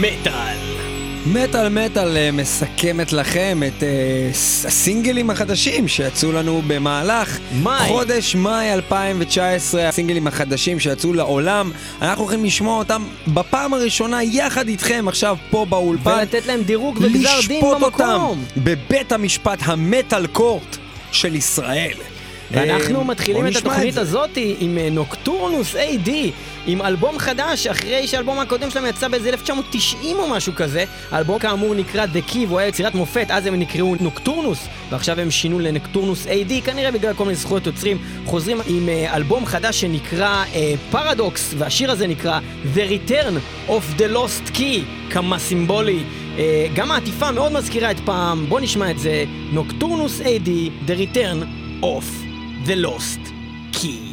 מטאל. מטאל מטאל אה, מסכמת לכם את אה, הסינגלים החדשים שיצאו לנו במהלך מאי. חודש מאי 2019, הסינגלים החדשים שיצאו לעולם. אנחנו הולכים לשמוע אותם בפעם הראשונה יחד איתכם עכשיו פה באולפן. ולתת להם דירוג וגזר דין לשפוט אותם במקום. בבית המשפט המטאל קורט של ישראל. ואנחנו אה, מתחילים את התוכנית. הזאת עם נוקטורנוס AD, עם אלבום חדש, אחרי שהאלבום הקודם שלהם יצא באיזה 1990 או משהו כזה. האלבום כאמור נקרא The Key, והוא היה יצירת מופת, אז הם נקראו Nocturnus, ועכשיו הם שינו ל Nocturnus AD, כנראה בגלל כל מיני זכויות יוצרים. חוזרים עם אה, אלבום חדש שנקרא פרדוקס, והשיר הזה נקרא The Return of the Lost Key, כמה סימבולי. אה, גם העטיפה מאוד מזכירה את פעם, בוא נשמע את זה, Nocturnus AD, The Return of the Lost Key.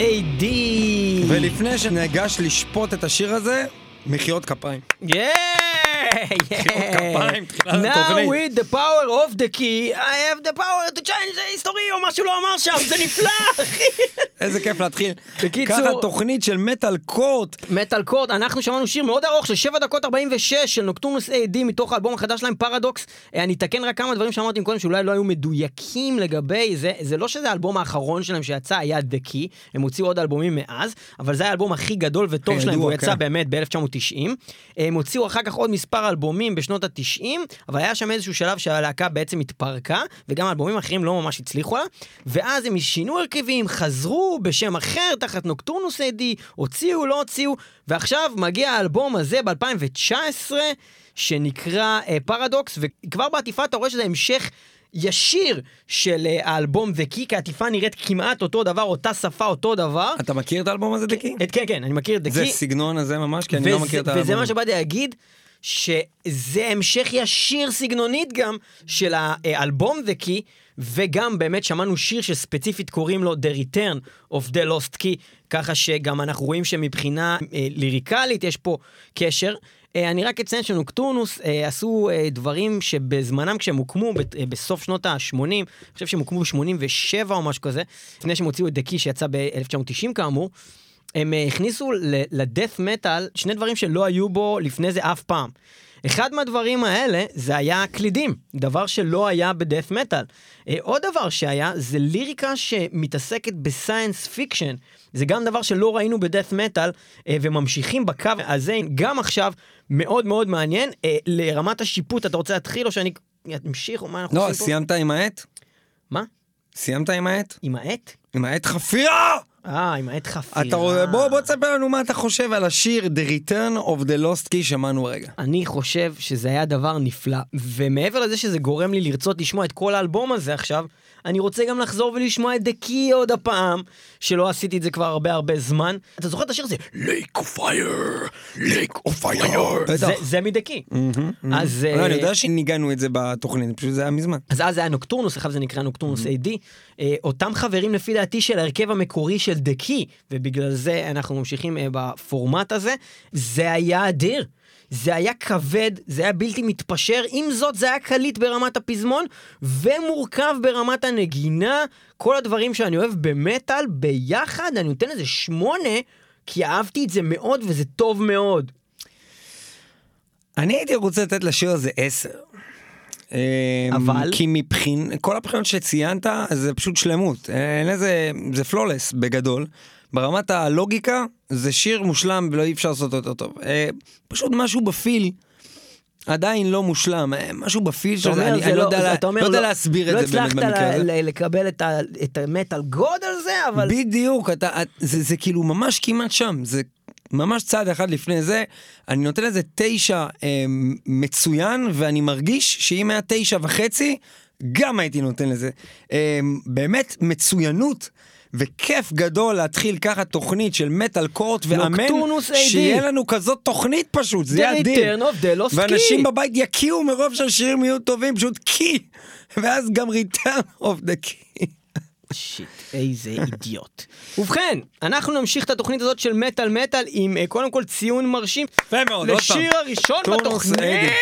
AD. ולפני שניגש לשפוט את השיר הזה, מחיאות כפיים. יאיי! כפיים, תחילת Now התוכנית. with the power of the key, I have the power to change the history, או משהו לא אמר שם, זה נפלא, אחי. איזה כיף להתחיל. בקיצור- ככה תוכנית של מטאל קורט. מטאל קורד, אנחנו שמענו שיר מאוד ארוך של 7 דקות 46 של נוקטורנוס AD מתוך האלבום החדש שלהם פרדוקס. אה, אני אתקן רק כמה דברים שאמרתי קודם שאולי לא היו מדויקים לגבי זה, זה לא שזה האלבום האחרון שלהם שיצא היה The Key, הם הוציאו עוד אלבומים מאז, אבל זה האלבום הכי גדול וטוב כידוע, שלהם, והוא כן. יצא באמת ב-1990. הם הוציאו אחר כך עוד מספר אלבומים בשנות ה-90, אבל היה שם איזשהו שלב שהלהקה בעצם התפרקה, וגם האלבומים האחרים לא ממש הצליחו לה, ואז הם שינו הרכבים, חזרו בשם אחר תחת נוקטורנוס AD, הוציאו, לא הוציאו, ועכשיו מגיע האלבום הזה ב-2019, שנקרא אה, פרדוקס, וכבר בעטיפה אתה רואה שזה המשך. ישיר של אה, האלבום The Key, כי העטיפה נראית כמעט אותו דבר, אותה שפה, אותו דבר. אתה מכיר את האלבום הזה, דקי? את- כן, כן, אני מכיר את The זה Key. סגנון הזה ממש, כי אני לא מכיר את האלבום. וזה מה שבאתי להגיד, שזה המשך ישיר סגנונית גם של האלבום The Key, וגם באמת שמענו שיר שספציפית קוראים לו The Return of the Lost Key, ככה שגם אנחנו רואים שמבחינה אה, ליריקלית יש פה קשר. אה, אני רק אציין ש Nocturnus אה, עשו אה, דברים שבזמנם כשהם הוקמו ב- אה, בסוף שנות ה-80, אני חושב שהם הוקמו ב-87 או משהו כזה, לפני שהם הוציאו את The Key שיצא ב-1990 כאמור. הם אה, הכניסו ל death metal שני דברים שלא היו בו לפני זה אף פעם. אחד מהדברים האלה זה היה קלידים, דבר שלא היה ב death metal. אה, עוד דבר שהיה זה ליריקה שמתעסקת ב science fiction. זה גם דבר שלא ראינו בדף מטאל, אה, וממשיכים בקו הזה גם עכשיו, מאוד מאוד מעניין. לרמת השיפוט, אתה רוצה להתחיל או שאני אמשיך או מה אנחנו לא, עושים פה? סיימת עם העט? מה? סיימת עם העט? עם העט? עם העט חפירה! אה, עם העט חפירה. אתה רואה, בוא, בוא תספר לנו מה אתה חושב על השיר The Return of the Lost Key שמענו רגע. אני חושב שזה היה דבר נפלא, ומעבר לזה שזה גורם לי לרצות לשמוע את כל האלבום הזה עכשיו, אני רוצה גם לחזור ולשמוע את The Key עוד הפעם, שלא עשיתי את זה כבר הרבה הרבה זמן. אתה זוכר את השיר הזה? Lake of Fire, Lake of Fire. זה- זה מ-The Key. אז... לא, אני אה, יודע שניגנו את זה בתוכנית, פשוט זה היה מזמן. אז אז זה היה Nocturnus, עכשיו זה נקרא Nocturnus AD. אה, אותם חברים לפי דעתי של ההרכב המקורי של The Key, ובגלל זה אנחנו ממשיכים אה, בפורמט הזה, זה היה אדיר. זה היה כבד, זה היה בלתי מתפשר, עם זאת זה היה קליט ברמת הפזמון, ומורכב ברמת הנגינה, כל הדברים שאני אוהב במטאל, ביחד אני נותן לזה שמונה, כי אהבתי את זה מאוד וזה טוב מאוד. אני הייתי רוצה לתת לשיר הזה עשר. אמ, אבל? כי מבחין, כל הבחינות שציינת זה פשוט שלמות. אין לזה, זה פלולס בגדול. ברמת הלוגיקה זה שיר מושלם ולא אי אפשר לעשות אותו טוב. אה, פשוט משהו בפיל. עדיין לא מושלם, אה, משהו בפיל של זה, אני אני לא לא- יודע לה- אומר, לא יודע להסביר לא את זה באמת הצלחת במקרה הזה. ל- ל- לקבל את ה- את המטאל גוד על זה, אבל... בדיוק, אתה, את- זה, זה כאילו ממש כמעט שם, זה ממש צעד אחד לפני זה. אני נותן לזה תשע אה, מצוין, ואני מרגיש שאם היה תשע וחצי, גם הייתי נותן לזה. אה, באמת מצוינות. וכיף גדול להתחיל ככה תוכנית של מטאל קורט, ואמן. שיהיה לנו כזאת תוכנית פשוט, זה יהיה אדיר. ואנשים. בבית יקיאו מרוב שהשירים יהיו טובים, פשוט קי, ואז גם return of the key. שיט, איזה אידיוט. ובכן, אנחנו נמשיך את התוכנית הזאת של מטאל מטאל עם אה, קודם כל ציון מרשים יפה מאוד, עוד פעם. לשיר הראשון בתוכנית.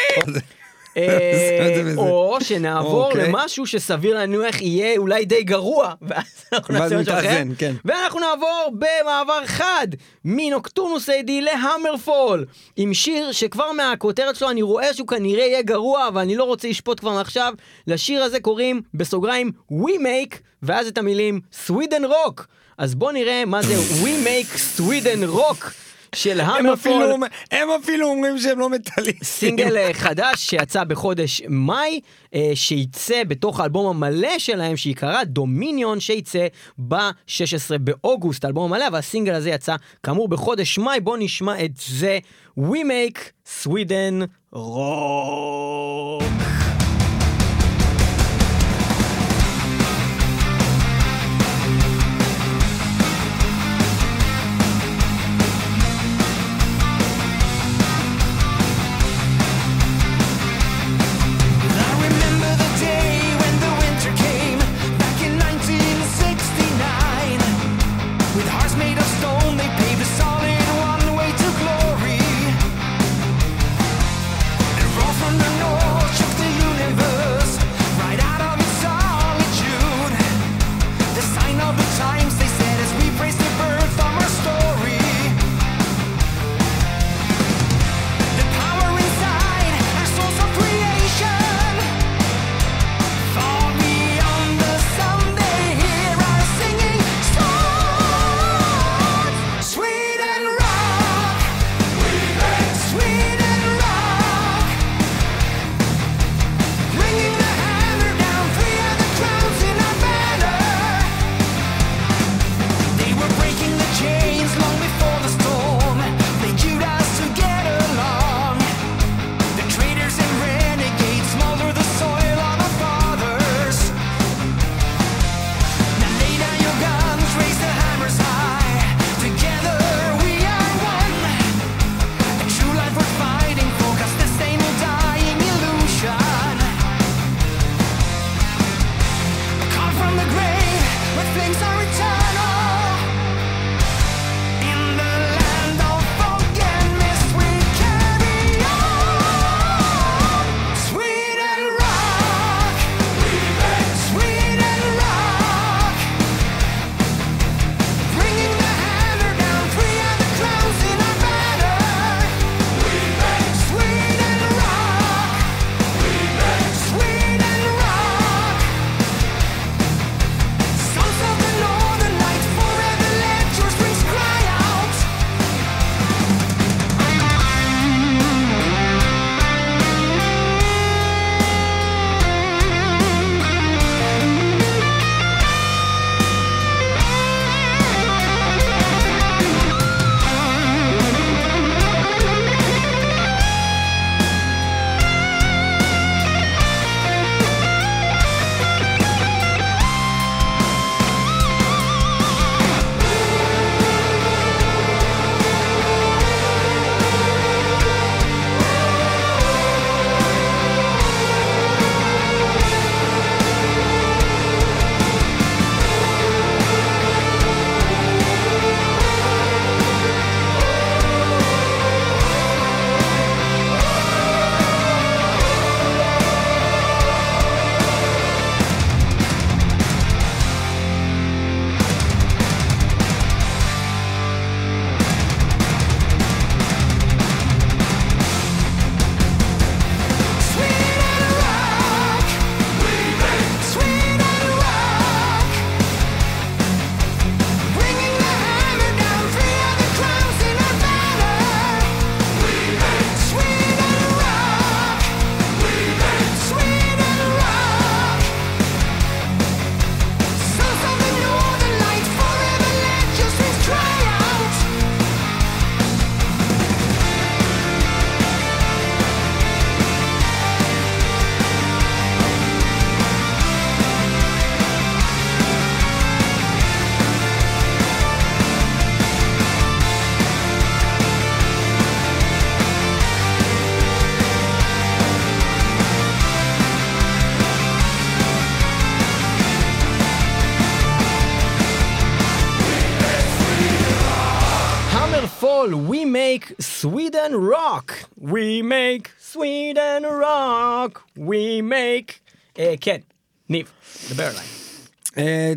אה. או שנעבור אוקיי. למשהו שסביר להניח יהיה אולי די גרוע, ואז אנחנו נעשה משהו אחר. כן. ואנחנו נעבור במעבר חד מנוקטורנוס איי-די להמרפול, עם שיר שכבר מהכותרת שלו אני רואה שהוא כנראה יהיה גרוע, אבל אני לא רוצה לשפוט כבר מעכשיו. לשיר הזה קוראים בסוגריים We Make, ואז את המילים Sweden Rock. אז בוא נראה מה זה We Make Sweden Rock של הם המרפול. אפילו, הם אפילו אומרים שהם לא מטאליסטים. סינגל אה, חדש שיצא בחודש מאי, אה, שייצא בתוך האלבום המלא שלהם, שיקרא דומיניון, שייצא ב-16 באוגוסט, האלבום המלא, והסינגל הזה יצא כאמור בחודש מאי, בואו נשמע את זה, We Make Sweden Rock.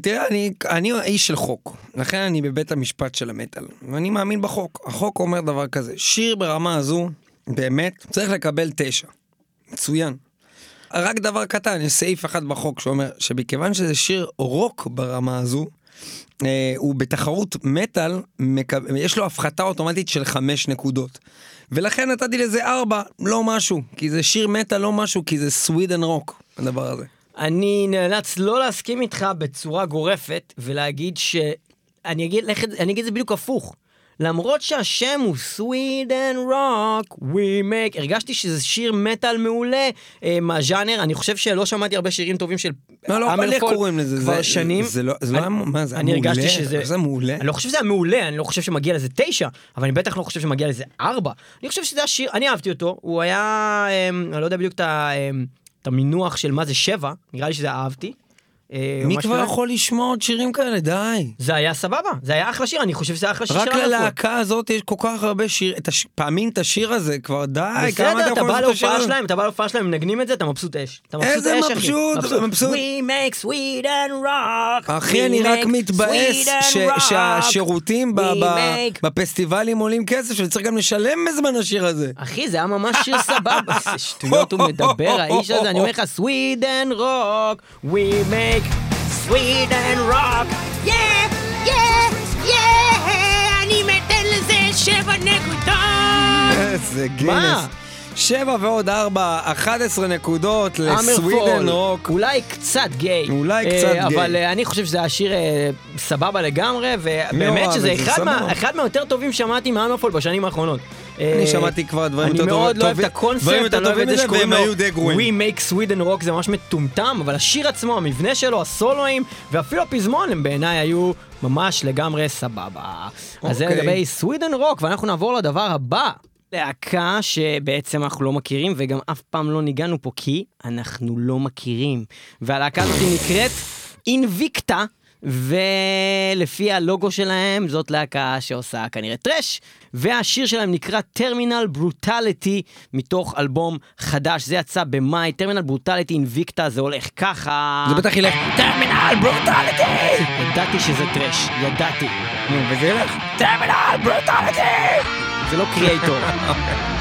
תראה, אני, אני איש של חוק, לכן אני בבית המשפט של המטאל, ואני מאמין בחוק. החוק אומר דבר כזה, שיר ברמה הזו, באמת, צריך לקבל תשע. מצוין. רק דבר קטן, יש סעיף אחד בחוק שאומר שמכיוון שזה שיר רוק ברמה הזו, אה, הוא בתחרות מטאל. יש לו הפחתה אוטומטית של חמש נקודות. ולכן נתתי לזה ארבע, לא משהו, כי זה שיר מטאל לא משהו, כי זה סווידן רוק, הדבר הזה. אני נאלץ לא להסכים איתך בצורה גורפת ולהגיד ש... אני אגיד, אני אגיד את זה בדיוק הפוך. למרות שהשם הוא סווידן רוק, we make, הרגשתי שזה שיר מטאל מעולה אה, מהז'אנר, אני חושב שלא שמעתי הרבה שירים טובים של לא, לא, אמרפול קוראים לזה? כבר זה- שנים. זה לא, זה לא היה, מה זה, אני מעולה? הרגשתי שזה... זה מעולה? אני לא חושב שזה היה מעולה, אני לא חושב שמגיע לזה תשע, אבל אני בטח לא חושב שמגיע לזה ארבע. אני חושב שזה השיר, אני אהבתי אותו, הוא היה, אמ, אני לא יודע בדיוק את ה- אמ, את המינוח של מה זה שבע, נראה לי שזה אהבתי. אה, מי כבר לא- יכול לשמוע עוד שירים כאלה? די. זה היה סבבה, זה היה אחלה שיר, אני חושב שזה היה אחלה שיר רק. ללהקה הזאת יש כל כך הרבה שיר, את הש... פעמים את השיר הזה, כבר די, כמה בסדר, אתה אתה יכול בא להופעה? שלהם, אתה בא להופעה שלהם, מנגנים את זה, אתה מבסוט אש. אתה מבסוט איזה אש, אחי. מבסוט, מבסוט. We make Sweden rock. אחי, אני רק מתבאס ש- rock. שהשירותים ב- ב- make- בפסטיבלים עולים כסף, שצריך גם לשלם בזמן השיר הזה. אחי, זה היה ממש שיר סבבה. איזה שטויות הוא מדבר, האיש הזה, אני אומר לך, Sweden Rock, we make Sweden Rock, yeah, yeah, yeah, אני נותן לזה שבע נקודות. איזה גינס. שבע ועוד ארבע, 11 נקודות ל Sweden Rock. אולי קצת גיי. אולי אה, קצת גיי. אבל אה, אני חושב שזה היה שיר אה, סבבה לגמרי, ובאמת שזה אחד. מה- אחד מהיותר טובים שמעתי מ HammerFall בשנים האחרונות. אני אה, שמעתי כבר דברים יותר אני מאוד לא אוהב את טובים- הקונספט, אני לא אוהב את טובים זה שקוראים לו. We make Sweden rock זה ממש מטומטם, אבל השיר עצמו, המבנה שלו, הסולואים, ואפילו הפזמון הם בעיניי היו ממש לגמרי סבבה. אז זה אוקיי. לגבי Sweden rock, ואנחנו נעבור לדבר הבא. להקה שבעצם אנחנו לא מכירים וגם אף פעם לא ניגענו פה כי אנחנו לא מכירים. והלהקה הזאת נקראת אינביקטה, ולפי הלוגו שלהם זאת להקה שעושה כנראה טרש, והשיר שלהם נקרא Terminal Brutality מתוך אלבום חדש, זה יצא במאי, Terminal Brutality, Invicta זה הולך ככה. זה בטח ילך, Terminal Brutality! ידעתי שזה thrash, ידעתי. נו, וזה ילך. Terminal Brutality! זה לא Kreator.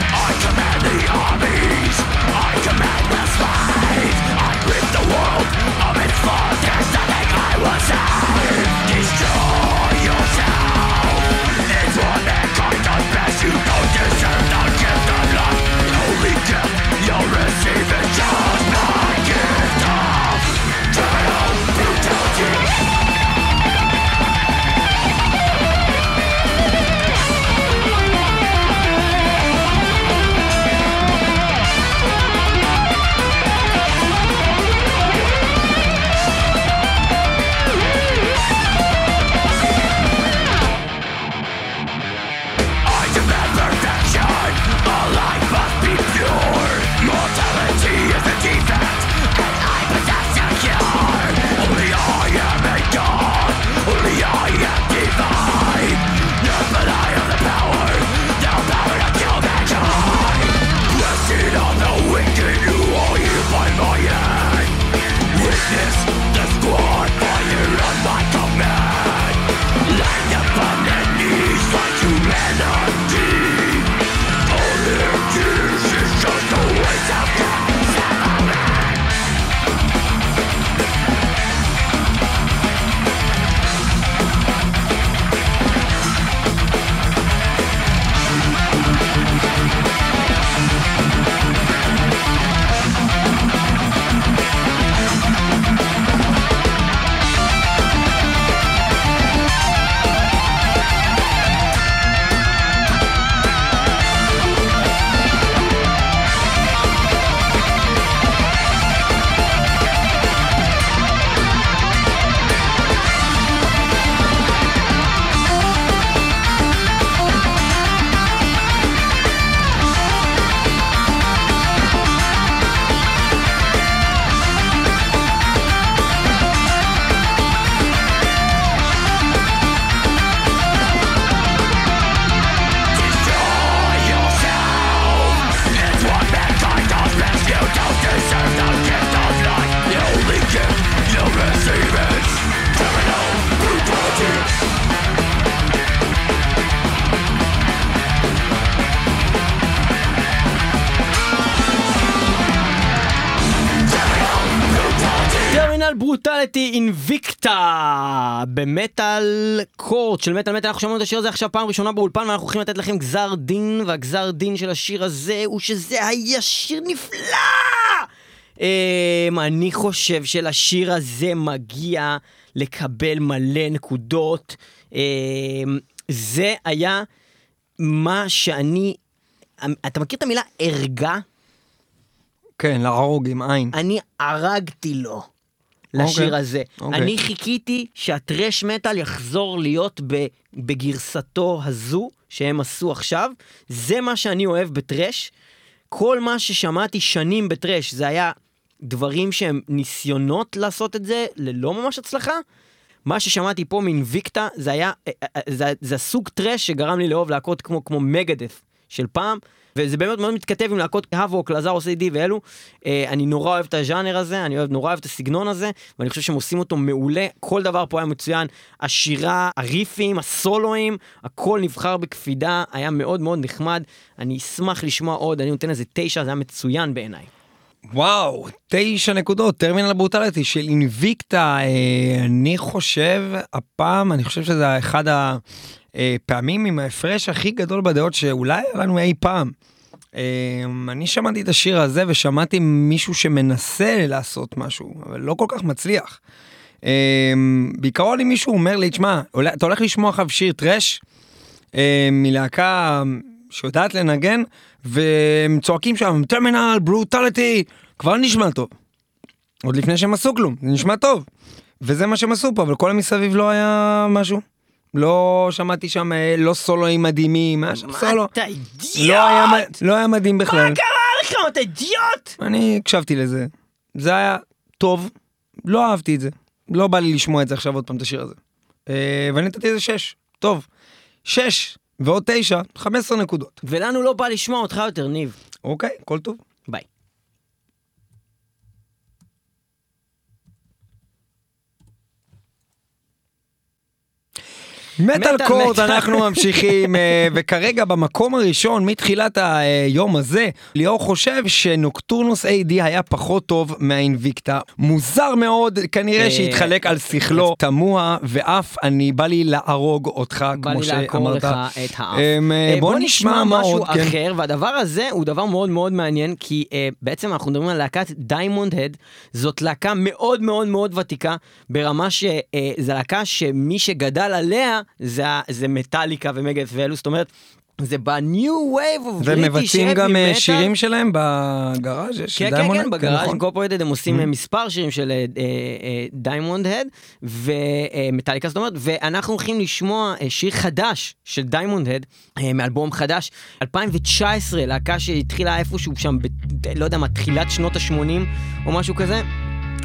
קורט של מטאל מטאל אנחנו שומעים את השיר הזה עכשיו פעם ראשונה באולפן ואנחנו הולכים לתת לכם גזר דין והגזר דין של השיר הזה הוא שזה היה שיר נפלא! Um, אני חושב שלשיר הזה מגיע לקבל מלא נקודות. Um, זה היה מה שאני... אתה מכיר את המילה ערגה? כן, להרוג עם עין. אני הרגתי לו לשיר אוקיי, הזה. אוקיי. אני חיכיתי שהטרש מטאל יחזור להיות ב- בגרסתו הזו שהם עשו עכשיו. זה מה שאני אוהב בטרש. כל מה ששמעתי שנים בטרש זה היה דברים שהם ניסיונות לעשות את זה ללא ממש הצלחה. מה ששמעתי פה מאינביקטה זה היה, אה, אה, זה, זה הסוג טרש שגרם לי לאהוב להקות כמו, כמו מגדף של פעם. וזה באמת מאוד מתכתב עם להקות האבוק, לזארוס איי-די ואלו. אה, אני נורא אוהב את הז'אנר הזה, אני אוהב, נורא אוהב את הסגנון הזה, ואני חושב שהם עושים אותו מעולה. כל דבר פה היה מצוין. השירה, הריפים, הסולואים, הכל נבחר בקפידה, היה מאוד מאוד נחמד. אני אשמח לשמוע עוד, אני נותן לזה תשע, זה היה מצוין בעיניי. וואו, תשע נקודות, טרמינל ברוטליטי של אינביקטה, אה, אני חושב, הפעם, אני חושב שזה אחד הפעמים עם ההפרש הכי גדול בדעות שאולי היה לנו אי פעם. אה, אני שמעתי את השיר הזה ושמעתי מישהו שמנסה לעשות משהו, אבל לא כל כך מצליח. אה, בעיקרון אם מישהו אומר לי, תשמע, אתה הולך לשמוע עכשיו שיר טראש אה, מלהקה שיודעת לנגן, והם צועקים שם, טרמינל, ברוטליטי, כבר נשמע טוב. עוד לפני שהם עשו כלום, זה נשמע טוב. וזה מה שהם עשו פה, אבל כל המסביב לא היה משהו. לא שמעתי שם, אה, לא סולואים מדהימים, היה שם סולו. אתה אידיוט! לא היה, מ- לא היה מדהים בכלל. מה קרה לך? אתה אידיוט! אני הקשבתי לזה. זה היה טוב, לא אהבתי את זה. לא בא לי לשמוע את זה עכשיו עוד פעם, את השיר הזה. אה, ואני נתתי לזה 6. טוב. 6 ועוד 9, 15 נקודות. ולנו לא בא לשמוע אותך יותר, ניב. אוקיי, הכל טוב. מטאל קורט. אנחנו ממשיכים אה, וכרגע במקום הראשון מתחילת היום הזה ליאור חושב שנוקטורנוס AD היה פחות טוב מהאינביקטה מוזר מאוד כנראה אה, שהתחלק על שכלו תמוה ואף אני בא לי להרוג אותך בא כמו לי לעקור שאמרת. לך את האף. אה, בוא נשמע מה משהו עוד כן. אחר, והדבר הזה הוא דבר מאוד מאוד מעניין, כי בעצם אנחנו מדברים על להקת דיימונד הד, זאת להקה מאוד מאוד מאוד ותיקה, ברמה שזו להקה שמי שגדל עליה זה, זה מטאליקה ומגת ואלו, זאת אומרת, זה ב-new wave of והם British מבצעים heavy גם אה, metal. שירים שלהם בגראז' יש כן, כן, דיימונד כן, הד? בגראז' נכון. גופרייטד הם עושים אה, מספר שירים של דיימונד הד ומטאליקה זאת אומרת, ואנחנו הולכים לשמוע אה, שיר חדש של דיימונד הד מאלבום חדש, 2019, להקה שהתחילה איפשהו שם, ב- לא יודע מה, תחילת שנות ה-80 או משהו כזה.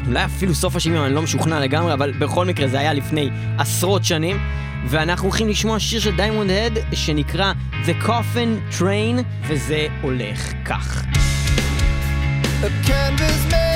אולי אפילו סוף ה-70, אני לא משוכנע לגמרי, אבל בכל מקרה זה היה לפני עשרות שנים. ואנחנו הולכים לשמוע שיר של Diamond Head שנקרא The Coffin Train, וזה הולך כך. A canvas made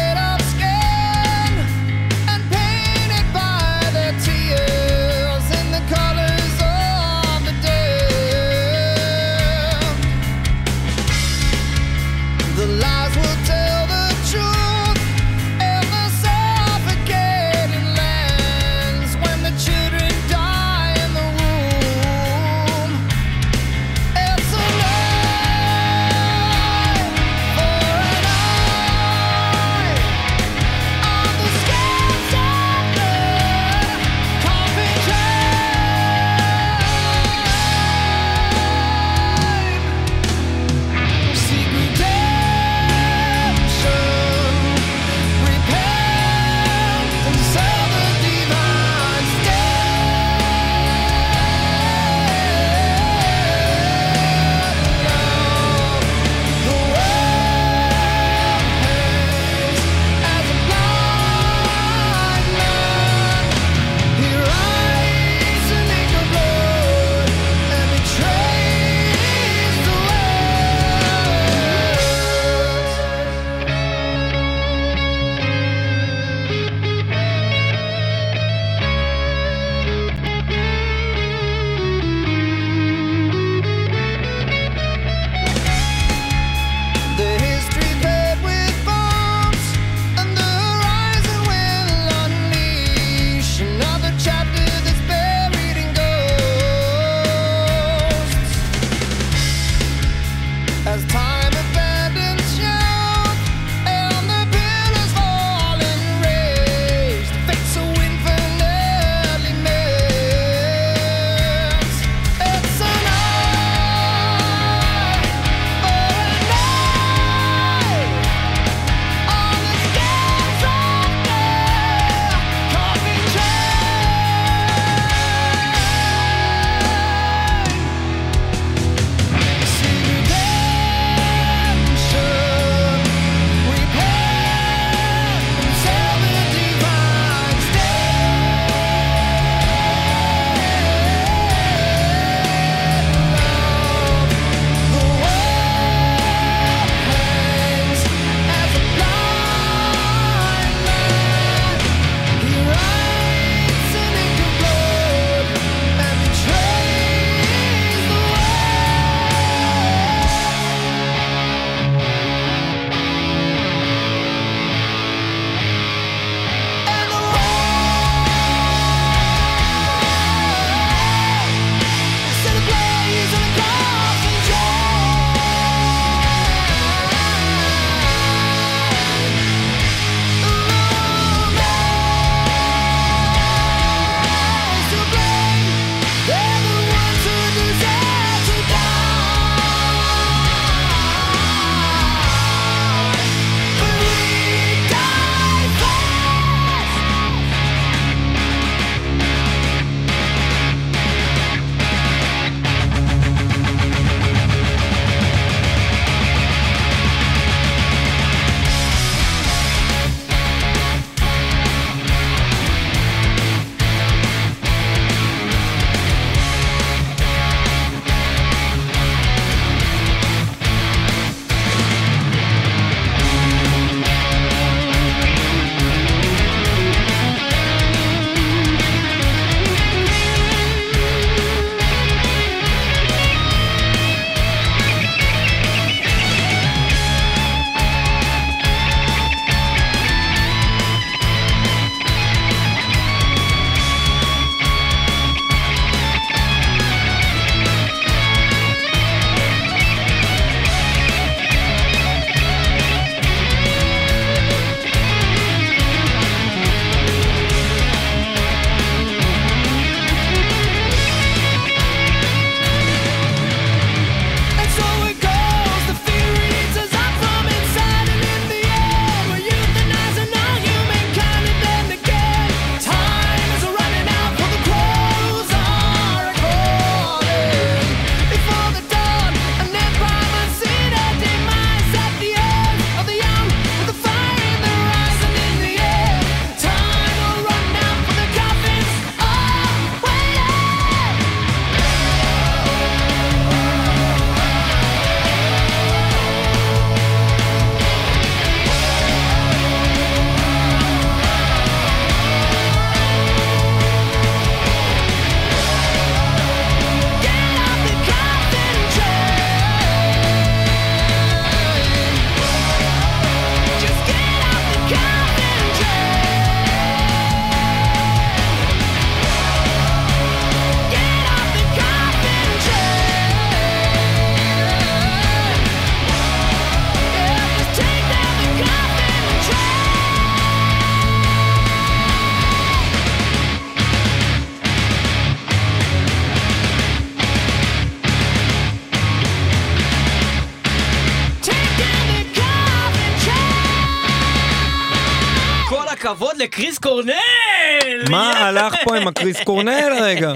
קורנל! מה הלך פה עם הקריס קורנל רגע?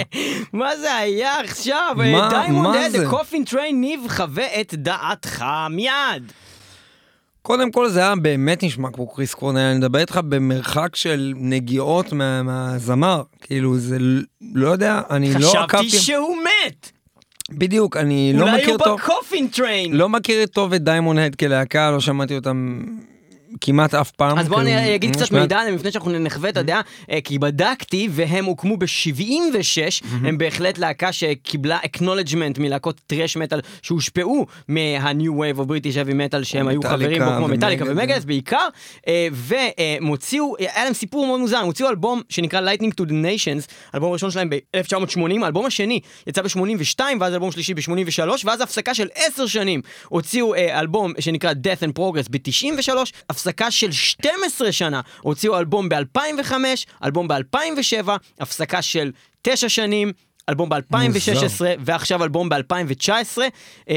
מה זה היה עכשיו? Diamond Head? Coffin Train, ניב חווה את דעתך מיד. קודם כל זה היה באמת נשמע כמו קריס קורנל, אני מדבר איתך במרחק של נגיעות מה- מהזמר, כאילו זה לא יודע, אני לא חשבתי עקבתי, שהוא מת! בדיוק, אני לא אולי מכיר הוא טוב, ב Coffin Train! לא מכיר טוב את Diamond Head כלהקה, לא שמעתי אותם כמעט אף פעם. אז בואו כאילו, אני אגיד קצת. מידע עליהם לפני שאנחנו נחווה את הדעה, אה, כי בדקתי והם הוקמו ב-76, הם בהחלט להקה שקיבלה acknowledgement מלהקות טרש מטאל שהושפעו מה-new wave of British heavy metal שהם היו חברים בו כמו. מטאליקה ומגדס בעיקר, אה, והם הוציאו, היה להם סיפור מאוד מוזר, הם הוציאו אלבום שנקרא Lightning to the Nations, אלבום הראשון שלהם ב-1980, האלבום השני יצא ב-82 ואז אלבום שלישי ב-83 ואז הפסקה של 10 שנים הוציאו אה, אלבום שנקרא Death and Progress ב-93, הפסקה של 12 שנה הוציאו אלבום ב-2005, אלבום ב-2007, הפסקה של 9 שנים. אלבום ב-2016 ועכשיו אלבום ב-2019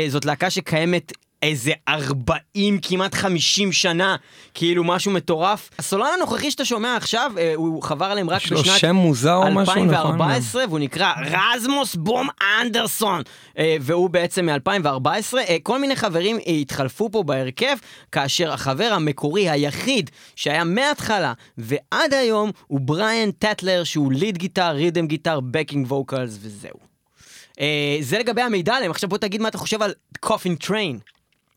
זאת להקה שקיימת איזה 40 כמעט 50 שנה כאילו משהו מטורף הסולן הנוכחי שאתה שומע עכשיו אה, הוא חבר עליהם רק יש לו בשנת שם מוזר או משהו, נכון? 2014 והוא נקרא רזמוס בום אנדרסון אה, והוא בעצם מ-2014 כל מיני חברים אה, התחלפו פה בהרכב כאשר החבר המקורי היחיד שהיה מההתחלה ועד היום הוא בריאן טטלר שהוא lead guitar, rhythm guitar, backing vocals וזהו. אה, זה לגבי המידע עליהם עכשיו בוא תגיד מה אתה חושב על Coffin Train.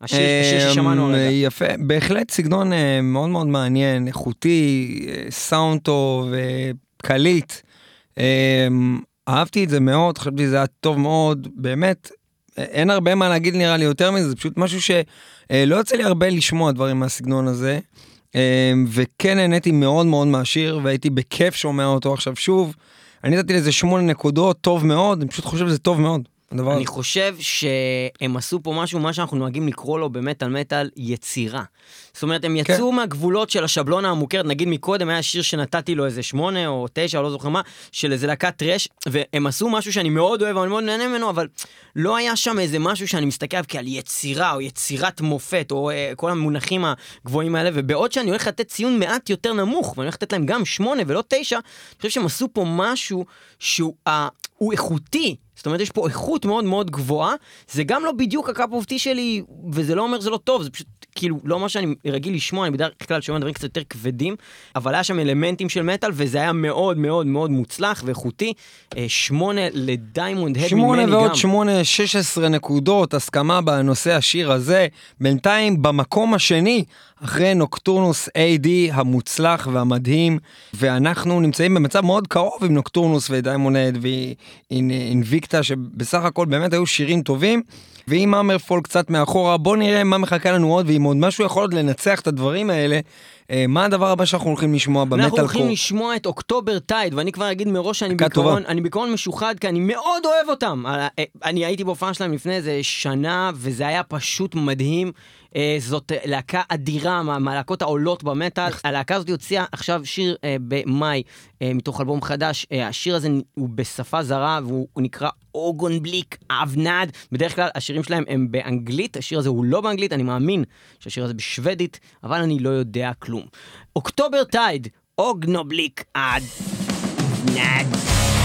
השיר השיר ששמענו אמ, הרגע. יפה, בהחלט סגנון אה, מאוד מאוד מעניין, איכותי, אה, סאונד טוב, אה, קליט. אמ, אהבתי את זה מאוד, חשבתי שזה היה טוב מאוד, באמת, אין הרבה מה להגיד נראה לי יותר מזה, זה פשוט משהו שלא יוצא לי הרבה לשמוע דברים מהסגנון הזה. אמ, וכן נהניתי מאוד מאוד מהשיר, והייתי בכיף שומע אותו עכשיו שוב. אני נתתי לזה שמונה נקודות, טוב מאוד, אני פשוט חושב שזה טוב מאוד. הדבר אני. חושב שהם עשו פה משהו, מה שאנחנו נוהגים לקרוא לו במטאל מטאל יצירה. זאת אומרת, הם כן. יצאו מהגבולות של השבלונה המוכרת, נגיד מקודם היה שיר שנתתי לו איזה שמונה או תשע, לא זוכר מה, של איזה להקת טראש, והם עשו משהו שאני מאוד אוהב, אני מאוד נהנה ממנו, אבל לא היה שם איזה משהו שאני מסתכל עליו כעל יצירה, או יצירת מופת, או אה, כל המונחים הגבוהים האלה, ובעוד שאני הולך לתת ציון מעט יותר נמוך, ואני הולך לתת להם גם שמונה ולא תשע, אני חושב שהם עשו פה משהו שהוא אה, איכותי. זאת אומרת, יש פה איכות מאוד מאוד גבוהה, זה גם לא בדיוק ה cup of tea שלי, וזה לא אומר שזה לא טוב, זה פשוט כאילו לא מה שאני רגיל לשמוע, אני בדרך כלל שומע דברים קצת יותר כבדים, אבל היה שם אלמנטים של מטאל, וזה היה מאוד מאוד מאוד מוצלח ואיכותי. אה, שמונה ל Diamond Head שמונה ממני ועוד גם. שמונה, 16 נקודות, הסכמה בנושא השיר הזה. בינתיים במקום השני, אחרי Nocturnus AD המוצלח והמדהים, ואנחנו נמצאים במצב מאוד קרוב עם Nocturnus ו Diamond ואינביקטה, שבסך הכל באמת היו שירים טובים. ועם אמרפול קצת מאחורה, בוא נראה מה מחכה לנו עוד, ואם עוד משהו יכול עוד לנצח את הדברים האלה, אה, מה הדבר הבא שאנחנו הולכים לשמוע במטאל אנחנו הולכים קור? לשמוע את אוקטובר טייד, ואני כבר אגיד מראש שאני בעיקרון. אני בעיקרון משוחד, כי אני מאוד אוהב אותם. אה, אה, אני הייתי בהופעה שלהם לפני איזה שנה, וזה היה פשוט מדהים. אה, זאת אה, להקה אדירה, מה- מהלהקות העולות במטאל. הלהקה הזאת הוציאה עכשיו שיר אה, במאי, מתוך אלבום חדש. השיר הזה הוא בשפה זרה, והוא הוא נקרא Ögonblick av nåd. בדרך כלל השירים שלהם הם באנגלית, השיר הזה הוא לא באנגלית, אני מאמין שהשיר הזה בשוודית, אבל אני לא יודע כלום. October Tide, Ögonblick av nåd.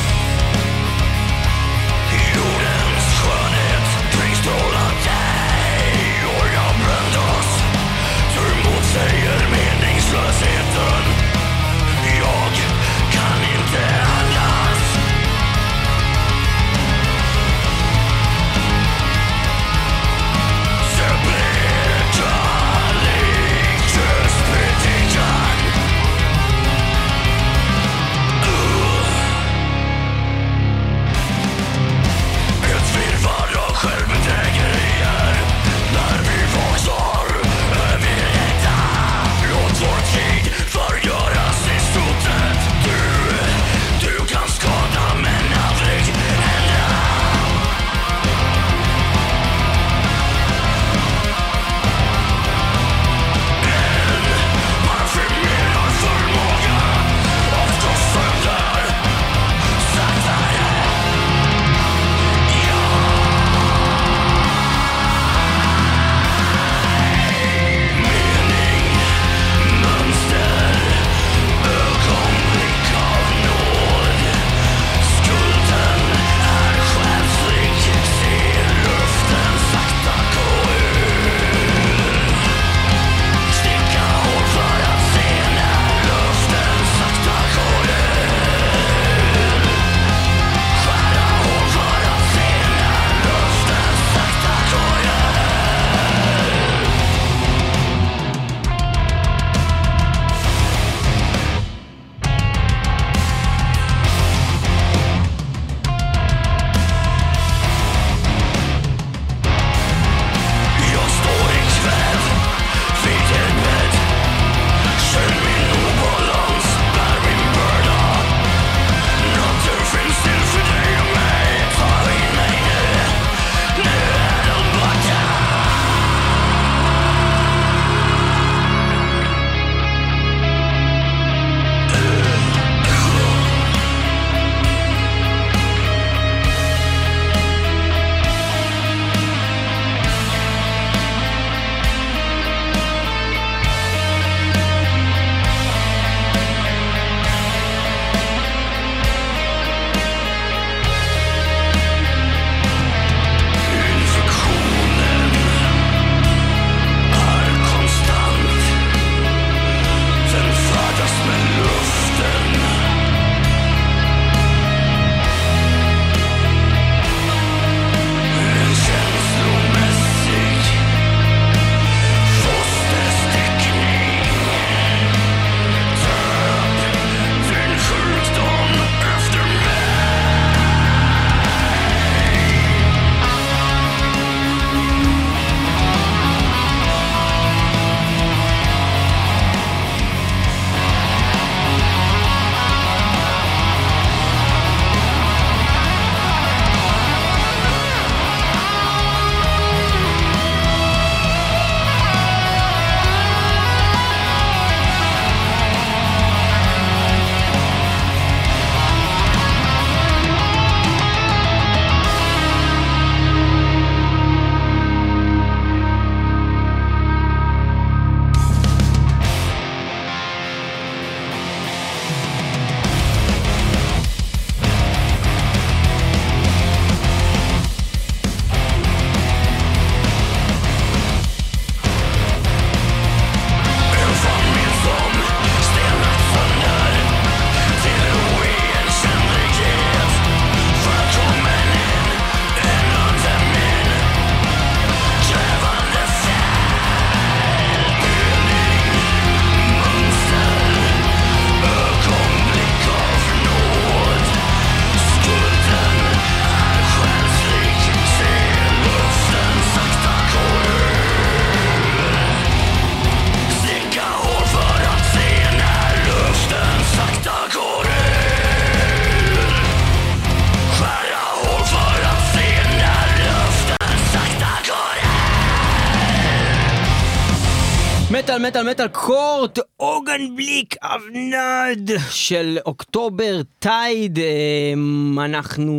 מטאל Metal Court Ögonblick av nåd של October Tide אמ, אנחנו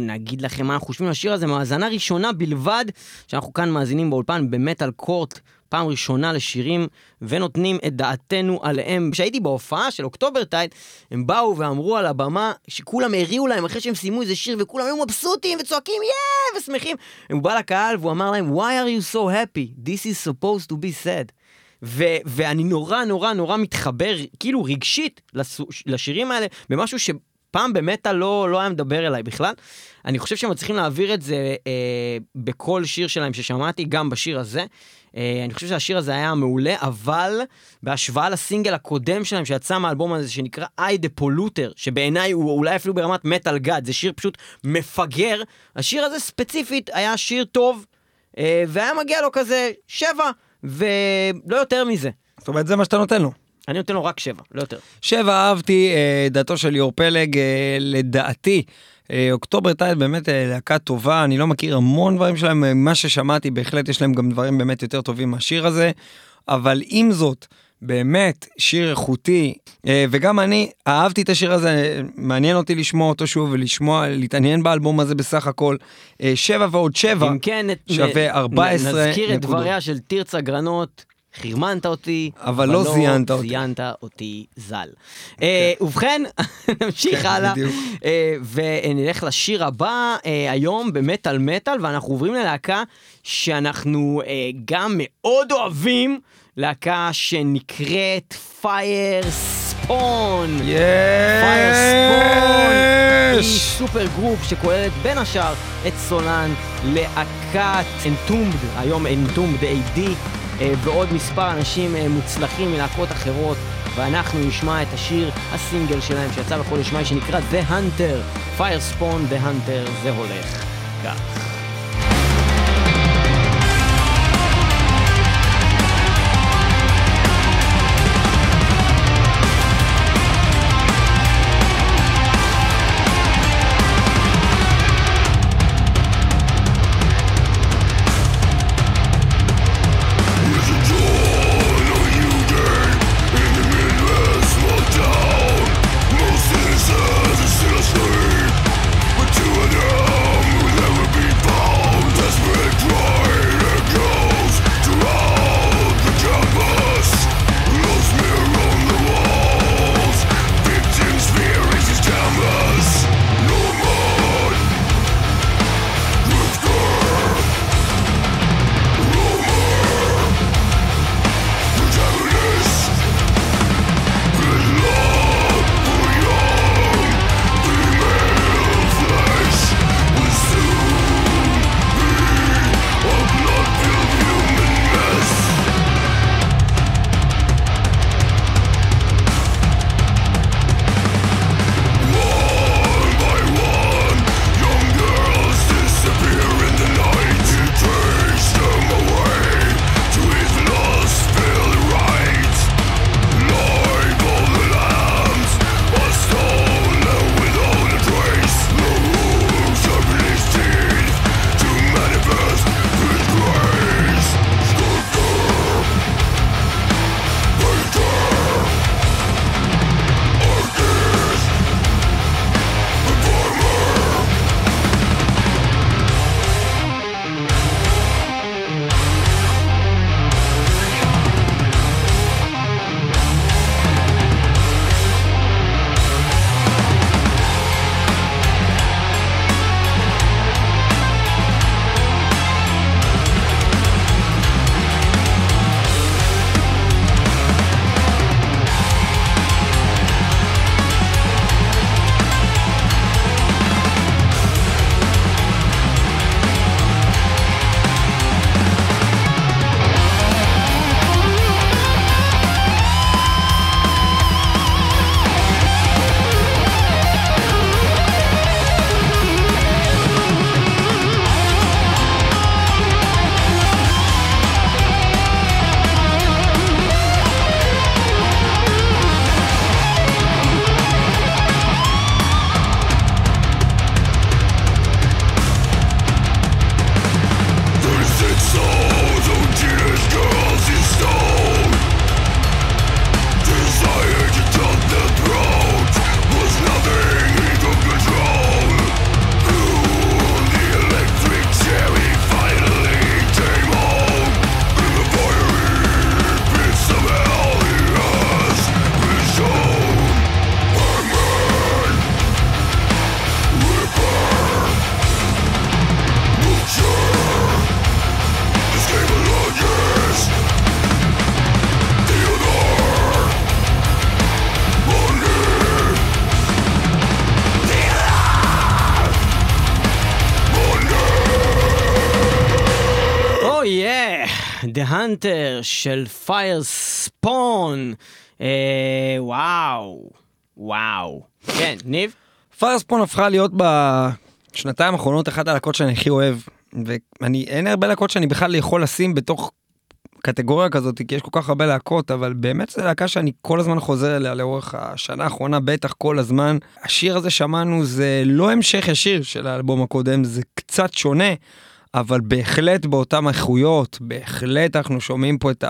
נגיד לכם מה אנחנו חושבים על השיר הזה מהאזנה ראשונה בלבד שאנחנו כאן מאזינים באולפן ב Metal Court פעם ראשונה לשירים ונותנים את דעתנו עליהם. כשהייתי בהופעה של October Tide הם באו ואמרו על הבמה שכולם הריעו להם אחרי שהם סיימו איזה שיר וכולם היו מבסוטים וצועקים יא ושמחים. הוא בא לקהל והוא אמר להם why are you so happy this is supposed to be sad. ו- ואני נורא נורא נורא מתחבר, כאילו רגשית, לסו- לשירים האלה, במשהו שפעם במטה לא, לא היה מדבר אליי בכלל. אני חושב שהם מצליחים להעביר את זה אה, בכל שיר שלהם ששמעתי, גם בשיר הזה. אה, אני חושב שהשיר הזה היה מעולה, אבל בהשוואה לסינגל הקודם שלהם שיצא מהאלבום הזה שנקרא I the Polluter, שבעיניי הוא אולי אפילו ברמת מטאל גאד, זה שיר פשוט מפגר. השיר הזה ספציפית היה שיר טוב, אה, והיה מגיע לו כזה שבע, ולא יותר מזה. זאת אומרת, זה מה שאתה נותן לו. אני נותן לו רק שבע, לא יותר. שבע אהבתי, אה, דעתו של ליאור פלג, אה, לדעתי, אה, אוקטובר טייד באמת אה, להקה טובה, אני לא מכיר המון דברים שלהם, אה, מה ששמעתי בהחלט יש להם גם דברים באמת יותר טובים מהשיר הזה, אבל עם זאת, באמת שיר איכותי, אה, וגם אני אהבתי את השיר הזה, מעניין אותי לשמוע אותו שוב ולשמוע, להתעניין באלבום הזה בסך הכל. אה, שבע ועוד שבע, אם כן, את- שווה נ- 14 נזכיר את נקודות. דבריה של תרצה גרנות. חרמנת אותי, אבל לא זיינת אותי. זיינת אותי ז"ל. אה, ובכן, נמשיך כן, הלאה. אה, ונלך לשיר הבא היום במטאל מטאל, ואנחנו עוברים ללהקה שאנחנו גם מאוד אוהבים, להקה שנקראת פייר ספון. פייר ספון היא יש! supergroup שכוללת בין השאר את סולן, להקת Entombed, היום Entombed AD, אה, ועוד מספר אנשים אה, מוצלחים מלהקות אחרות, ואנחנו נשמע את השיר, הסינגל שלהם שיצא בחודש מאי שנקרא The Hunter, Firespawn The Hunter, זה הולך כך. The Hunter של פייר ספון. אה, וואו, וואו. כן, ניב? פיירספון הפכה להיות בשנתיים האחרונות אחת הלהקות שאני הכי אוהב. ואני, אין הרבה להקות שאני בכלל יכול לשים בתוך קטגוריה כזאת, כי יש כל כך הרבה להקות, אבל באמת זו להקה שאני כל הזמן חוזר אליה לאורך השנה האחרונה, בטח כל הזמן. השיר הזה שמענו זה לא המשך ישיר של האלבום הקודם, זה קצת שונה, אבל בהחלט באותן איכויות, בהחלט אנחנו שומעים פה את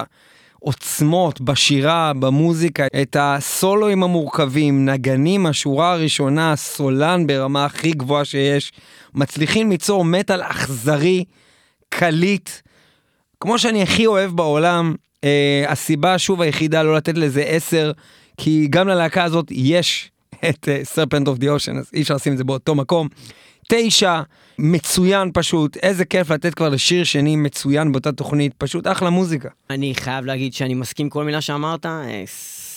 העוצמות בשירה, במוזיקה, את הסולואים המורכבים, נגנים מהשורה הראשונה, סולן ברמה הכי גבוהה שיש, מצליחים ליצור מטאל אכזרי, קליט. כמו שאני הכי אוהב בעולם, אה, הסיבה שוב היחידה לא לתת לזה 10, כי גם ללהקה הזאת יש את Serpent of the Ocean, אז אי אפשר לשים את זה באותו מקום. תשע, מצוין פשוט, איזה כיף לתת כבר לשיר שני מצוין באותה תוכנית, פשוט אחלה מוזיקה. אני חייב להגיד שאני מסכים כל מילה שאמרת.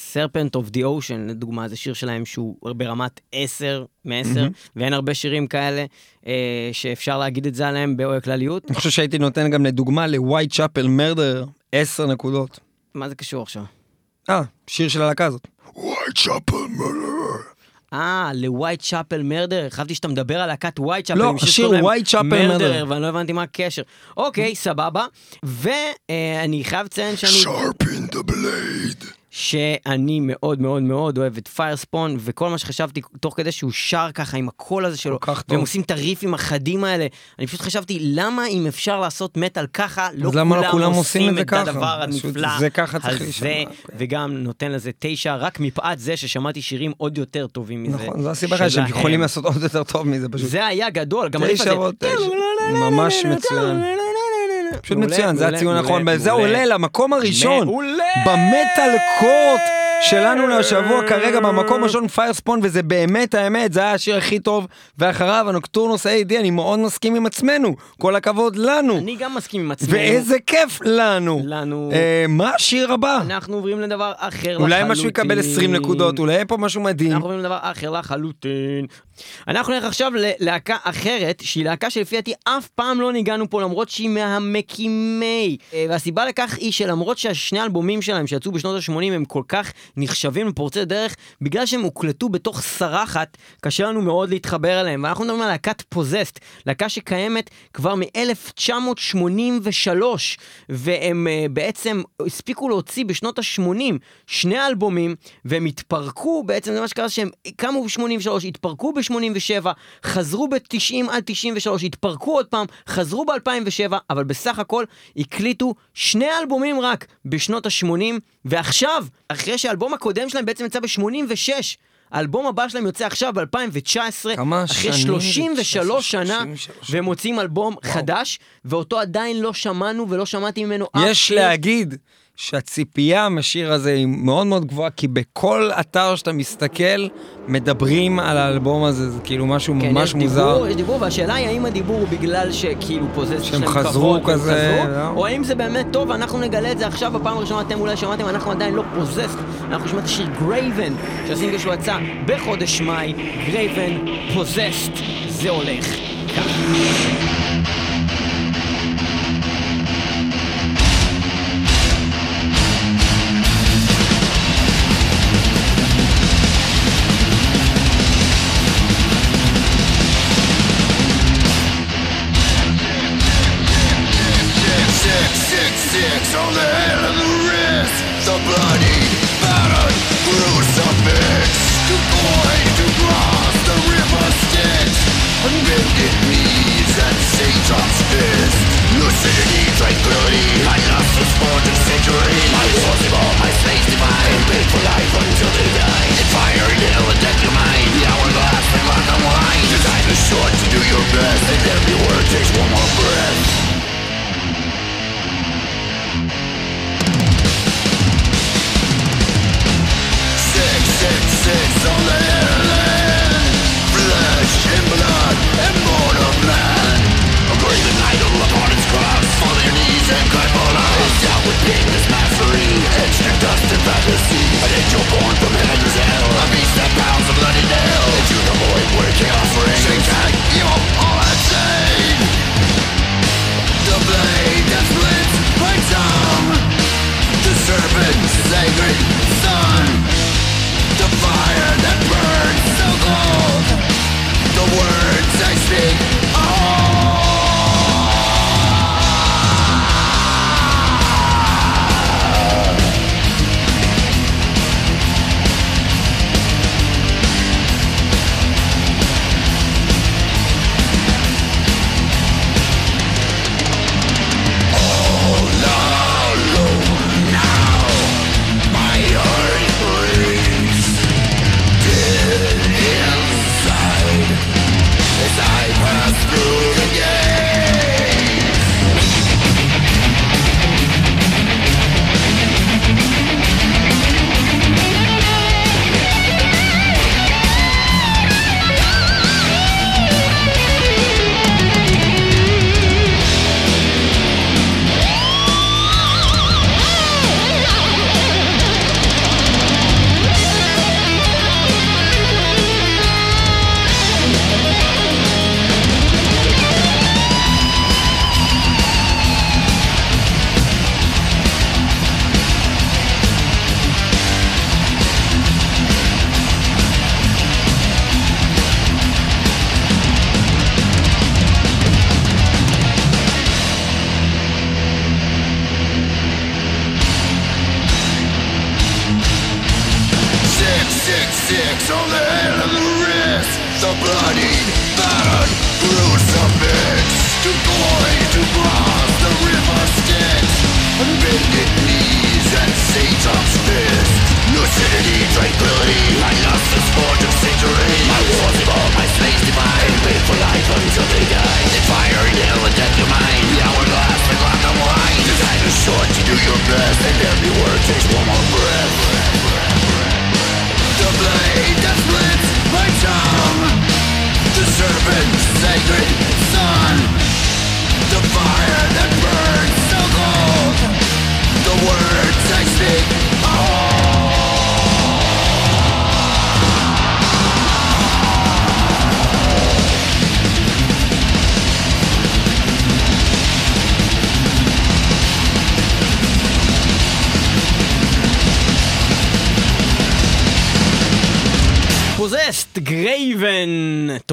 Serpent of the Ocean, לדוגמה, זה שיר שלהם שהוא ברמת 10 מ-10, ואין הרבה שירים כאלה אה, שאפשר להגיד את זה עליהם בכלליות. אני חושב שהייתי נותן גם לדוגמה ל Whitechapel Murder 10 נקודות. מה זה קשור עכשיו? אה, שיר של הלהקה הזאת. אה, לווייט צ'אפל מרדר? חשבתי שאתה מדבר על להקת ווייט צ'אפל. לא, השיר White Chapel Murder. ואני לא הבנתי מה הקשר. אוקיי, סבבה. ואני חייב לציין שאני... Sharpen the blade. שאני מאוד מאוד מאוד אוהב את פיירספון, וכל מה שחשבתי תוך כדי שהוא שר ככה עם הקול הזה שלו. והם עושים את הריפים החדים האלה, אני פשוט חשבתי, למה אם אפשר לעשות מטאל ככה, לא אז למה לא כולם כולם עושים עושים את את ככה? הדבר הנפלא הזה. וגם נותן לזה תשע, רק מפאת זה ששמעתי שירים עוד יותר טובים מזה. נכון, זו הסיבה שהם שלהם. יכולים לעשות עוד יותר טוב מזה פשוט. זה היה גדול, גם הריף הזה. ממש מצוין. פשוט מצוין, זה הציון הנכון, מעולה. עולה למקום הראשון. מעולה! במטאל קורט שלנו לשבוע כרגע במקום הראשון פיירספון וזה באמת האמת זה היה השיר הכי טוב ואחריו הנוקטורנוס AD אני מאוד מסכים עם עצמנו כל הכבוד לנו אני גם מסכים עם עצמי. ואיזה כיף לנו לנו. אה, מה השיר הבא אנחנו עוברים לדבר אחר לחלוטין. אולי משהו יקבל 20 נקודות אולי פה משהו מדהים אנחנו עוברים לדבר אחר לחלוטין. אנחנו נלך עכשיו ללהקה אחרת, שהיא להקה שלפי דעתי אף פעם לא ניגענו פה למרות שהיא מהמקימי. אה, והסיבה לכך היא שלמרות שהשני האלבומים שלהם שיצאו בשנות ה-80 הם כל כך נחשבים לפורצי דרך, בגלל שהם הוקלטו בתוך סרחת, קשה לנו מאוד להתחבר אליהם. ואנחנו מדברים על להקת פוזסט, להקה שקיימת כבר מ-1983, והם אה, בעצם הספיקו להוציא בשנות ה-80 שני אלבומים, והם התפרקו, בעצם זה מה שקרה שהם קמו ב-83, התפרקו ב-87, חזרו ב-90 עד 93, התפרקו עוד פעם, חזרו ב-2007, אבל בסך הכל הקליטו שני אלבומים רק בשנות ה-80, ועכשיו, אחרי שהאלבום הקודם שלהם בעצם יצא ב-86, האלבום הבא שלהם יוצא עכשיו ב-2019, כמה אחרי שנים? 33 שנה, 33 והם מוצאים אלבום חדש, ואותו עדיין לא שמענו ולא שמעתי ממנו אף יש שיר. להגיד שהציפייה מהשיר הזה היא מאוד מאוד גבוהה, כי בכל אתר שאתה מסתכל, מדברים על האלבום הזה, זה כאילו משהו כן, ממש יש מוזר. דיבור, יש דיבור, והשאלה היא האם הדיבור הוא בגלל שכאילו פוזס שהם חזרו כזה, לא? או האם זה באמת טוב, אנחנו נגלה את זה עכשיו, בפעם הראשונה אתם אולי שמעתם, אנחנו עדיין לא פוזס, אנחנו שומעים את השיר Graven, שהסינגל שלו יצא בחודש מאי, Graven, Possessed, זה הולך ככה.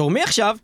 תור מי עכשיו?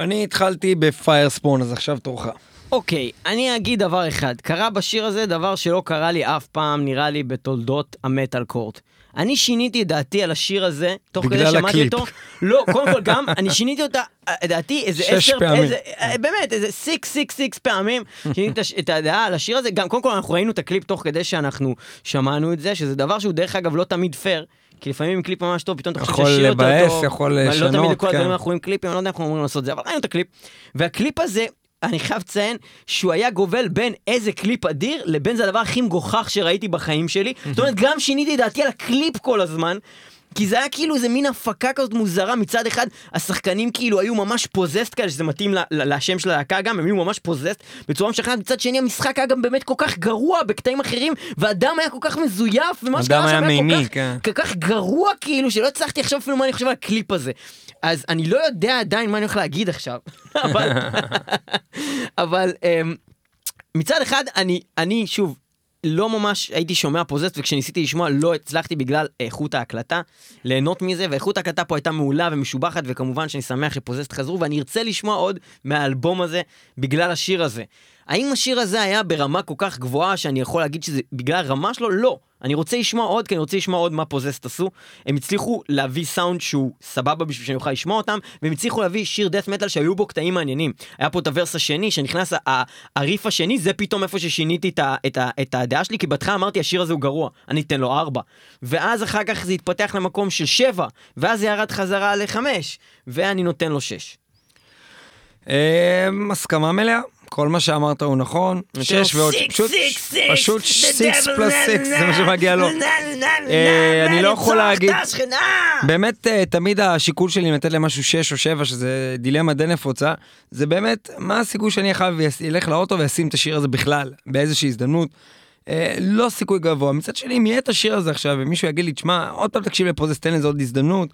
אני התחלתי ב Firespawn, אז עכשיו תורך. אוקיי, אני אגיד דבר אחד. קרה בשיר הזה דבר שלא קרה לי אף פעם, נראה לי, בתולדות ה Metal Court. אני שיניתי את דעתי על השיר הזה, תוך כדי שמיעת הקליפ. אותו. לא, קודם כל גם, אני שיניתי אותה, אה, דעתי איזה שש עשר, פעמים. איזה, אה, באמת, איזה סיקס, סיקס, סיקס פעמים, שיניתי את הדעה על השיר הזה. גם, קודם כל אנחנו ראינו את הקליפ תוך כדי שאנחנו שמענו את זה, שזה דבר שהוא דרך אגב לא תמיד פייר. כי לפעמים עם קליפ ממש טוב, פתאום אתה חושב יכול שהשיר יותר לבאס. יכול ולא תמיד לשנות, לכל הדברים כן. אנחנו רואים קליפים, אני לא יודע איך אנחנו אמורים לעשות את זה, אבל ראינו את הקליפ. והקליפ הזה, אני חייב לציין שהוא היה גובל בין איזה קליפ אדיר, לבין זה הדבר הכי מגוחך שראיתי בחיים שלי. זאת אומרת, גם שיניתי דעתי על הקליפ כל הזמן. כי זה היה כאילו איזה מין הפקה כזאת מוזרה, מצד אחד השחקנים כאילו היו ממש possessed כאלה, שזה מתאים ל- ל- לשם של הלהקה גם, הם היו ממש possessed בצורה משכנעת, מצד שני המשחק היה גם באמת כל כך גרוע בקטעים אחרים, והדם היה כל כך מזויף, ומה שקרה שם היה כל כך, כן. כל כך גרוע כאילו, שלא הצלחתי לחשוב אפילו מה אני חושב על הקליפ הזה. אז אני לא יודע עדיין מה אני הולך להגיד עכשיו, אבל, אבל אמ, מצד אחד אני, אני שוב, לא ממש הייתי שומע פוזסט וכשניסיתי לשמוע לא הצלחתי בגלל איכות ההקלטה ליהנות מזה ואיכות ההקלטה פה הייתה מעולה ומשובחת וכמובן שאני שמח שפוזסט חזרו ואני ארצה לשמוע עוד מהאלבום הזה בגלל השיר הזה. האם השיר הזה היה ברמה כל כך גבוהה שאני יכול להגיד שזה בגלל הרמה שלו? לא. אני רוצה לשמוע עוד, כי אני רוצה לשמוע עוד מה פוזסט עשו. הם הצליחו להביא סאונד שהוא סבבה בשביל שאני אוכל לשמוע אותם, והם הצליחו להביא שיר דאט מטאל שהיו בו קטעים מעניינים. היה פה את הוורס השני, שנכנס הריף השני, זה פתאום איפה ששיניתי את, את, את הדעה שלי, כי בהתחלה אמרתי השיר הזה הוא גרוע, אני אתן לו ארבע. ואז אחר כך זה התפתח למקום של שבע, ואז זה ירד חזרה לחמש, ואני נותן לו שש. אמ, הסכמה מלאה. כל מה שאמרת הוא נכון, שש ועוד, פשוט, פשוט six plus six, זה מה שמגיע לו. אה, אני לא יכול להגיד, באמת אה, תמיד השיקול שלי לתת למשהו שש או שבע, שזה דילמה די נפוצה, זה באמת, מה הסיכוי שאני אחר כך אלך לאוטו וישים את השיר הזה בכלל, באיזושהי הזדמנות. אה, לא סיכוי גבוה. מצד שני, אם יהיה את השיר הזה עכשיו ומישהו יגיד לי, תשמע, עוד פעם תקשיב ל Possessed, תן לזה עוד הזדמנות,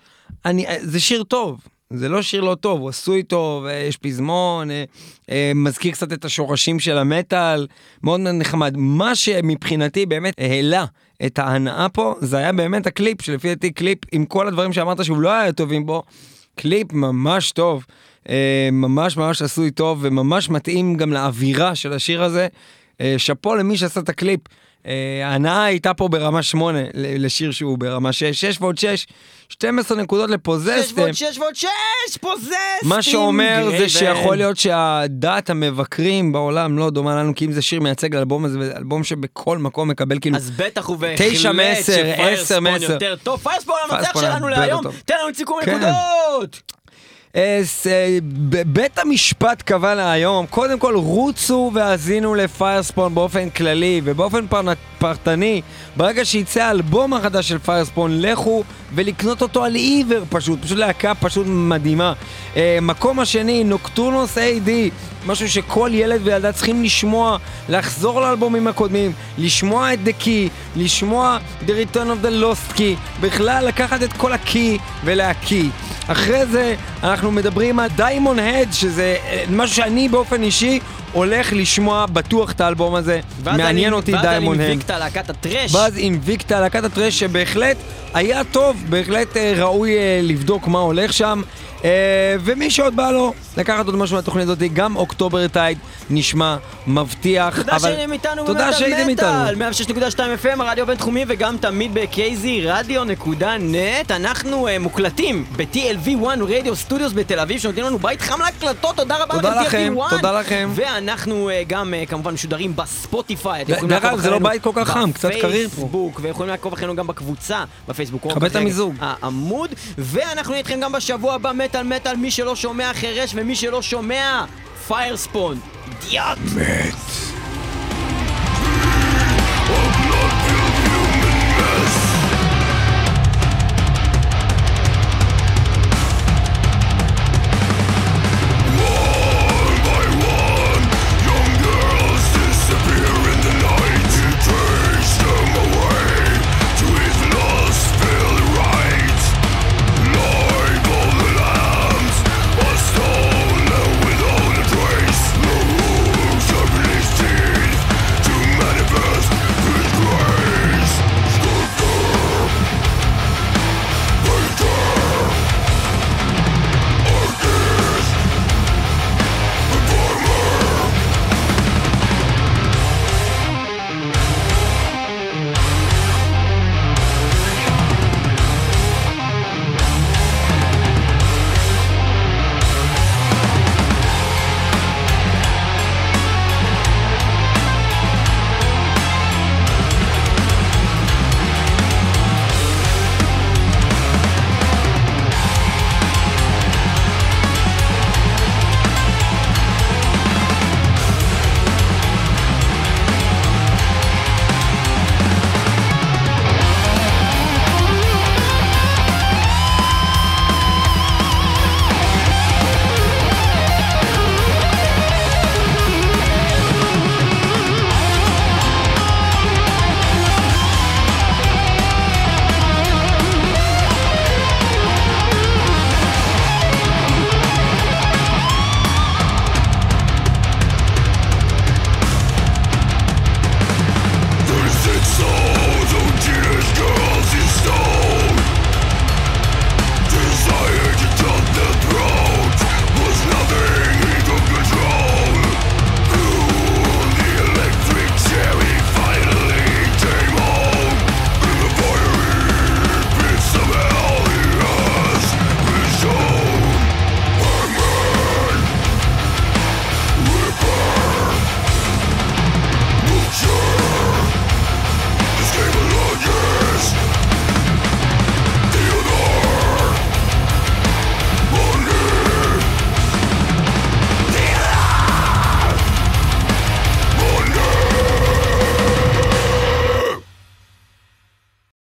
אני, זה שיר טוב. זה לא שיר לא טוב, הוא עשוי טוב, אה, יש פזמון, אה, אה, מזכיר קצת את השורשים של המטאל, מאוד נחמד. מה שמבחינתי באמת העלה את ההנאה פה, זה היה באמת הקליפ, שלפי דעתי קליפ עם כל הדברים שאמרת שהוא לא היה טובים בו, קליפ ממש טוב, ממש ממש עשוי טוב וממש מתאים גם לאווירה של השיר הזה. שאפו למי שעשה את הקליפ. אה, ההנאה הייתה פה ברמה 8 ל- לשיר שהוא ברמה 6, 6 ועוד 6, 12 נקודות שש לפוזסטם. ועוד שש ועוד שש, פוזסט! מה שאומר זה שיכול להיות שהדעת המבקרים בעולם לא דומה לנו, כי אם זה שיר מייצג לאלבום הזה, זה אלבום שבכל מקום מקבל כאילו... אז בטח ובהחלט מעשר, עשר שפיירספון. יותר טוב. פיירספון המנצח פיירספון שלנו להיום. תן לנו את סיכום כן. בית המשפט קבע להיום, קודם כל רוצו והאזינו לפיירספון באופן כללי ובאופן פרטני. ברגע שיצא האלבום החדש של פיירספון, לכו ולקנות אותו על עיוור פשוט, פשוט להקה פשוט מדהימה. אה, מקום השני, נוקטורנוס AD, משהו שכל ילד וילדה צריכים לשמוע, לחזור לאלבומים הקודמים, לשמוע את The Key, לשמוע The Return of the Lost Key, בכלל לקחת את כל ה-Key ולהקיא. אחרי זה אנחנו מדברים על דיימון הד, שזה אה, משהו שאני באופן אישי הולך לשמוע בטוח את האלבום הזה. ואז מעניין אני- אותי ואז Diamond Head. Invicta להקת ה thrash. ואז Invicta, להקת ה thrash שבהחלט היה טוב, בהחלט אה, ראוי אה, לבדוק מה הולך שם. אה, ומי שעוד בא לו לקחת עוד משהו מהתוכנית הזאת, גם October Tide נשמע מבטיח. תודה שהייתם איתנו תודה שהייתם איתנו. 106.2 FM, הרדיו הבינתחומי, וגם תמיד ב- kzradio.net. אנחנו אה, מוקלטים ב-TLV1 Radio Studios בתל אביב, שנותנים לנו בית חם להקלטות, תודה רבה תודה לכם, ל-TLV1. תודה לכם. ואנחנו אה, גם כמובן משודרים בספוטיפיי. דרך אגב, זה לא בית כל כך חם, קצת קריר פה. בפייסבוק, ויכולים לעקוב אחרינו גם בקבוצה, בפייסבוק. כבה את המיזוג. העמוד, ואנחנו נהיה איתכם גם בשבוע הבא, מטאל מטאל, מי שלא שומע חירש ומי שלא שומע פיירספון. אידיוט! מת.